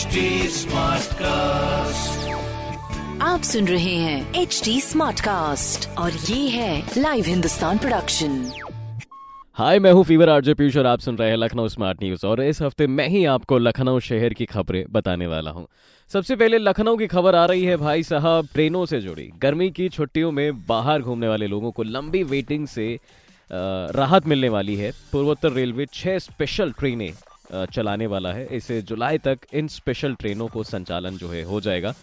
HD smart cast आप सुन रहे हैं एच डी स्मार्ट कास्ट और ये है लाइव हिंदुस्तान प्रोडक्शन हाय मैं हूँ फीवर आरजे पीयूष और आप सुन रहे हैं लखनऊ स्मार्ट न्यूज़ और इस हफ़्ते मैं ही आपको लखनऊ शहर की खबरें बताने वाला हूँ। सबसे पहले लखनऊ की खबर आ रही है भाई साहब ट्रेनों से जुड़ी। गर्मी की छुट्टियों में बाहर घूमने वाले लोगों को लंबी वेटिंग से राहत मिलने वाली है। पूर्वोत्तर रेलवे छह स्पेशल ट्रेनें चलाने वाला है। इसे जुलाई तक इन स्पेशल ट्रेनों को संचालन जो है, हो जाएगा।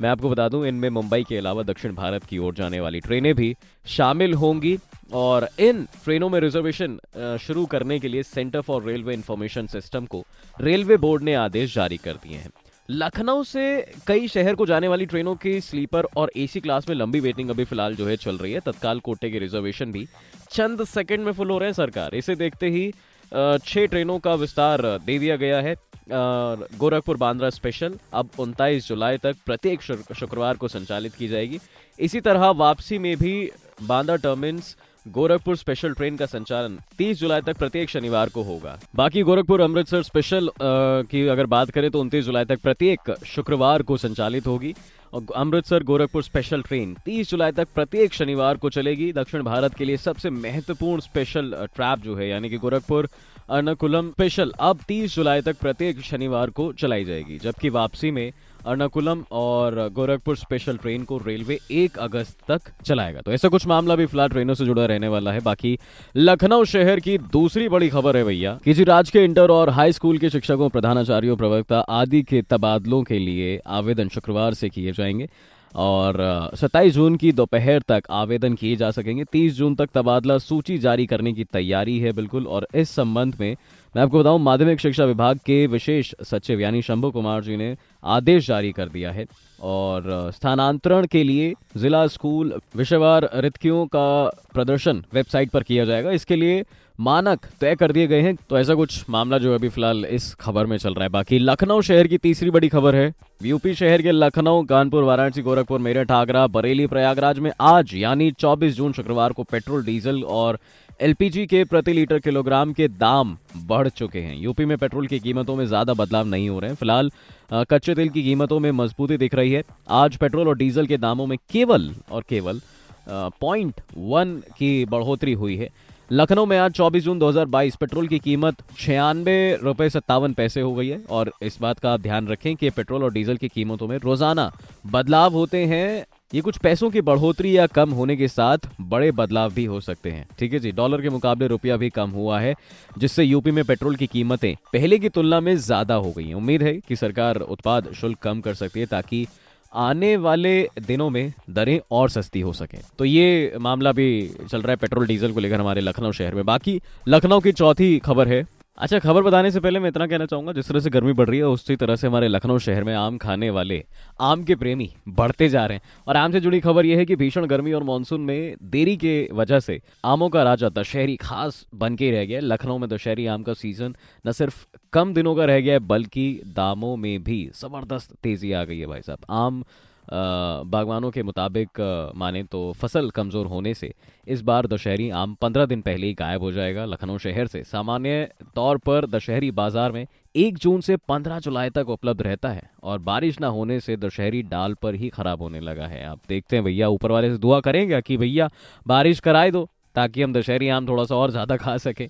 मैं आपको बता दूँ, इनमें मुंबई के अलावा दक्षिण भारत की ओर जाने वाली ट्रेनें भी शामिल होंगी और इन ट्रेनों में रिजर्वेशन शुरू करने के लिए centre for railway information system को रेलवे बोर्ड ने आदेश जारी कर दिए हैं। लखनऊ से कई शहर को जाने वाली ट्रेनों की स्लीपर और एसी क्लास में लंबी वेटिंग अभी फ़िलहाल जो है चल रही है। तत्काल कोटे के रिजर्वेशन भी चंद सेकंड में फुल हो रहे हैं सरकार। इसे देखते ही छह ट्रेनों का विस्तार दे दिया गया है। गोरखपुर बांद्रा स्पेशल, अब 29 जुलाई तक प्रत्येक शुक्रवार को संचालित की जाएगी। इसी तरह वापसी में भी Bandra terminus Gorakhpur special train का संचालन 30 जुलाई तक प्रत्येक शनिवार को होगा। बाकी गोरखपुर अमृतसर स्पेशल की अगर बात करें तो 29 जुलाई तक प्रत्येक शुक्रवार को संचालित होगी। और अमृतसर गोरखपुर स्पेशल ट्रेन 30 जुलाई तक प्रत्येक शनिवार को चलेगी। दक्षिण भारत के लिए सबसे महत्वपूर्ण स्पेशल ट्रैप जो है, यानी कि गोरखपुर अर्नाकुलम स्पेशल, अब 30 जुलाई तक प्रत्येक शनिवार को चलाई जाएगी, जबकि वापसी में अर्नाकुलम और गोरखपुर स्पेशल ट्रेन को रेलवे एक अगस्त तक चलाएगा। तो ऐसा कुछ मामला भी फ़िलहाल ट्रेनों से जुड़ा रहने वाला है। बाकी लखनऊ शहर की दूसरी बड़ी खबर है भैया। किसी राज्य के इंटर और हाई स्कूल के शिक्षकों, प्रधानाचार्यों, प्रवक्ता आदि के तबादलों के लिए आवेदन शुक्रवार से किए जाएँगे और सत्ताईस जून की दोपहर तक आवेदन किए जा सकेंगे। तीस जून तक तबादला सूची जारी करने की तैयारी है बिल्कुल और इस संबंध में मैं आपको बताऊँ, माध्यमिक शिक्षा विभाग के विशेष सचिव यानी शंभू कुमार जी ने आदेश जारी कर दिया है और स्थानांतरण के लिए जिला स्कूल विषयवार रिक्तियों का प्रदर्शन वेबसाइट पर किया जाएगा। इसके लिए मानक तय कर दिए गए हैं तो ऐसा कुछ मामला जो अभी फ़िलहाल इस खबर में चल रहा है। बाकी लखनऊ शहर की तीसरी बड़ी खबर है। यूपी शहर के लखनऊ, कानपुर, वाराणसी, गोरखपुर, मेरठ, आगरा, बरेली, प्रयागराज में आज, यानी 24 जून शुक्रवार को पेट्रोल, डीजल और एलपीजी के प्रति लीटर किलोग्राम के दाम बढ़ चुके हैं। यूपी में पेट्रोल की कीमतों में ज़्यादा बदलाव नहीं हो रहे हैं। फ़िलहाल कच्चे तेल की कीमतों में मजबूती दिख रही है। आज पेट्रोल और डीजल के दामों में केवल और केवल पॉइंट वन की बढ़ोतरी हुई है। लखनऊ में आज 24 जून 2022 पेट्रोल की कीमत छियानवे रुपये सत्तावन पैसे हो गई है। और इस बात का आप ध्यान रखें कि पेट्रोल और डीजल की कीमतों में रोज़ाना बदलाव होते हैं। ये कुछ पैसों की बढ़ोतरी या कम होने के साथ बड़े बदलाव भी हो सकते हैं। ठीक है जी, डॉलर के मुकाबले रुपया भी कम हुआ है, जिससे यूपी में पेट्रोल की कीमतें पहले की तुलना में ज़्यादा हो गई हैं। उम्मीद है कि सरकार उत्पाद शुल्क कम कर सकती है ताकि आने वाले दिनों में दरें और सस्ती हो सके। तो ये मामला भी चल रहा है पेट्रोल डीजल को लेकर हमारे लखनऊ शहर में। बाकी लखनऊ की चौथी खबर है अच्छा खबर बताने से पहले मैं इतना कहना चाहूँगा, जिस तरह से गर्मी बढ़ रही है, उसी तरह से हमारे लखनऊ शहर में आम खाने वाले, आम के प्रेमी बढ़ते जा रहे हैं। और आम से जुड़ी खबर यह है कि भीषण गर्मी और मानसून में देरी के वजह से आमों का राजा दशहरी खास बन के रह गया है। लखनऊ में दशहरी आम का सीज़न न सिर्फ़ कम दिनों का रह गया है, बल्कि दामों में भी ज़बरदस्त तेज़ी आ गई है भाई साहब। आम बागवानों के मुताबिक माने तो फ़सल कमज़ोर होने से इस बार दशहरी आम पंद्रह दिन पहले ही गायब हो जाएगा। लखनऊ शहर से सामान्य तौर पर दशहरी बाज़ार में एक जून से पंद्रह जुलाई तक उपलब्ध रहता है और बारिश ना होने से दशहरी डाल पर ही खराब होने लगा है। आप देखते हैं, भैया, ऊपर वाले से दुआ करेंगे कि भैया, बारिश कराए दो। ताकि हम दशहरी आम थोड़ा सा और ज़्यादा खा सकें।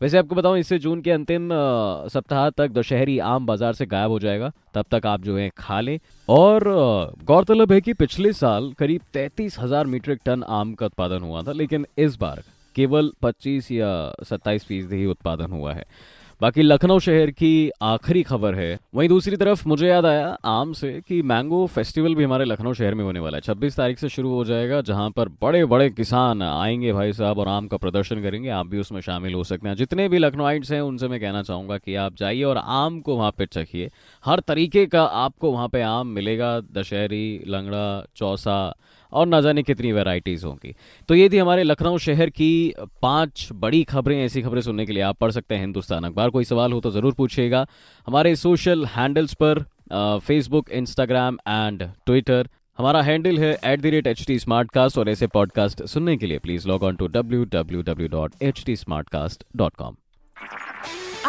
वैसे आपको बताऊँ, इससे जून के अंतिम सप्ताह तक दशहरी आम बाज़ार से गायब हो जाएगा। तब तक आप जो है खा लें। और गौरतलब है कि पिछले साल करीब तैंतीस हज़ार मीट्रिक टन आम का उत्पादन हुआ था, लेकिन इस बार केवल 25 या 27 फ़ीसदी ही उत्पादन हुआ है। बाकी लखनऊ शहर की आखिरी खबर है। वहीं दूसरी तरफ़ मुझे याद आया आम से कि मैंगो फेस्टिवल भी हमारे लखनऊ शहर में होने वाला है। 26 तारीख से शुरू हो जाएगा, जहाँ पर बड़े बड़े किसान आएँगे भाई साहब और आम का प्रदर्शन करेंगे। आप भी उसमें शामिल हो सकते हैं। जितने भी लखनऊइट्स हैं, उनसे मैं कहना चाहूँगा कि आप जाइए और आम को वहाँ पर चखिए। हर तरीके का आपको वहाँ पे आम मिलेगा। दशहरी, लंगड़ा, चौसा और ना जाने कितनी वैरायटीज होंगी। तो ये थी हमारे लखनऊ शहर की पाँच बड़ी खबरें। ऐसी खबरें सुनने के लिए आप पढ़ सकते हैं हिंदुस्तान अखबार। कोई सवाल हो तो ज़रूर पूछिएगा। हमारे सोशल हैंडल्स पर फेसबुक इंस्टाग्राम एंड ट्विटर हमारा हैंडल है at the rate H T Smartcast और ऐसे पॉडकास्ट सुनने के लिए please log on to W W W dot H T Smartcast dot com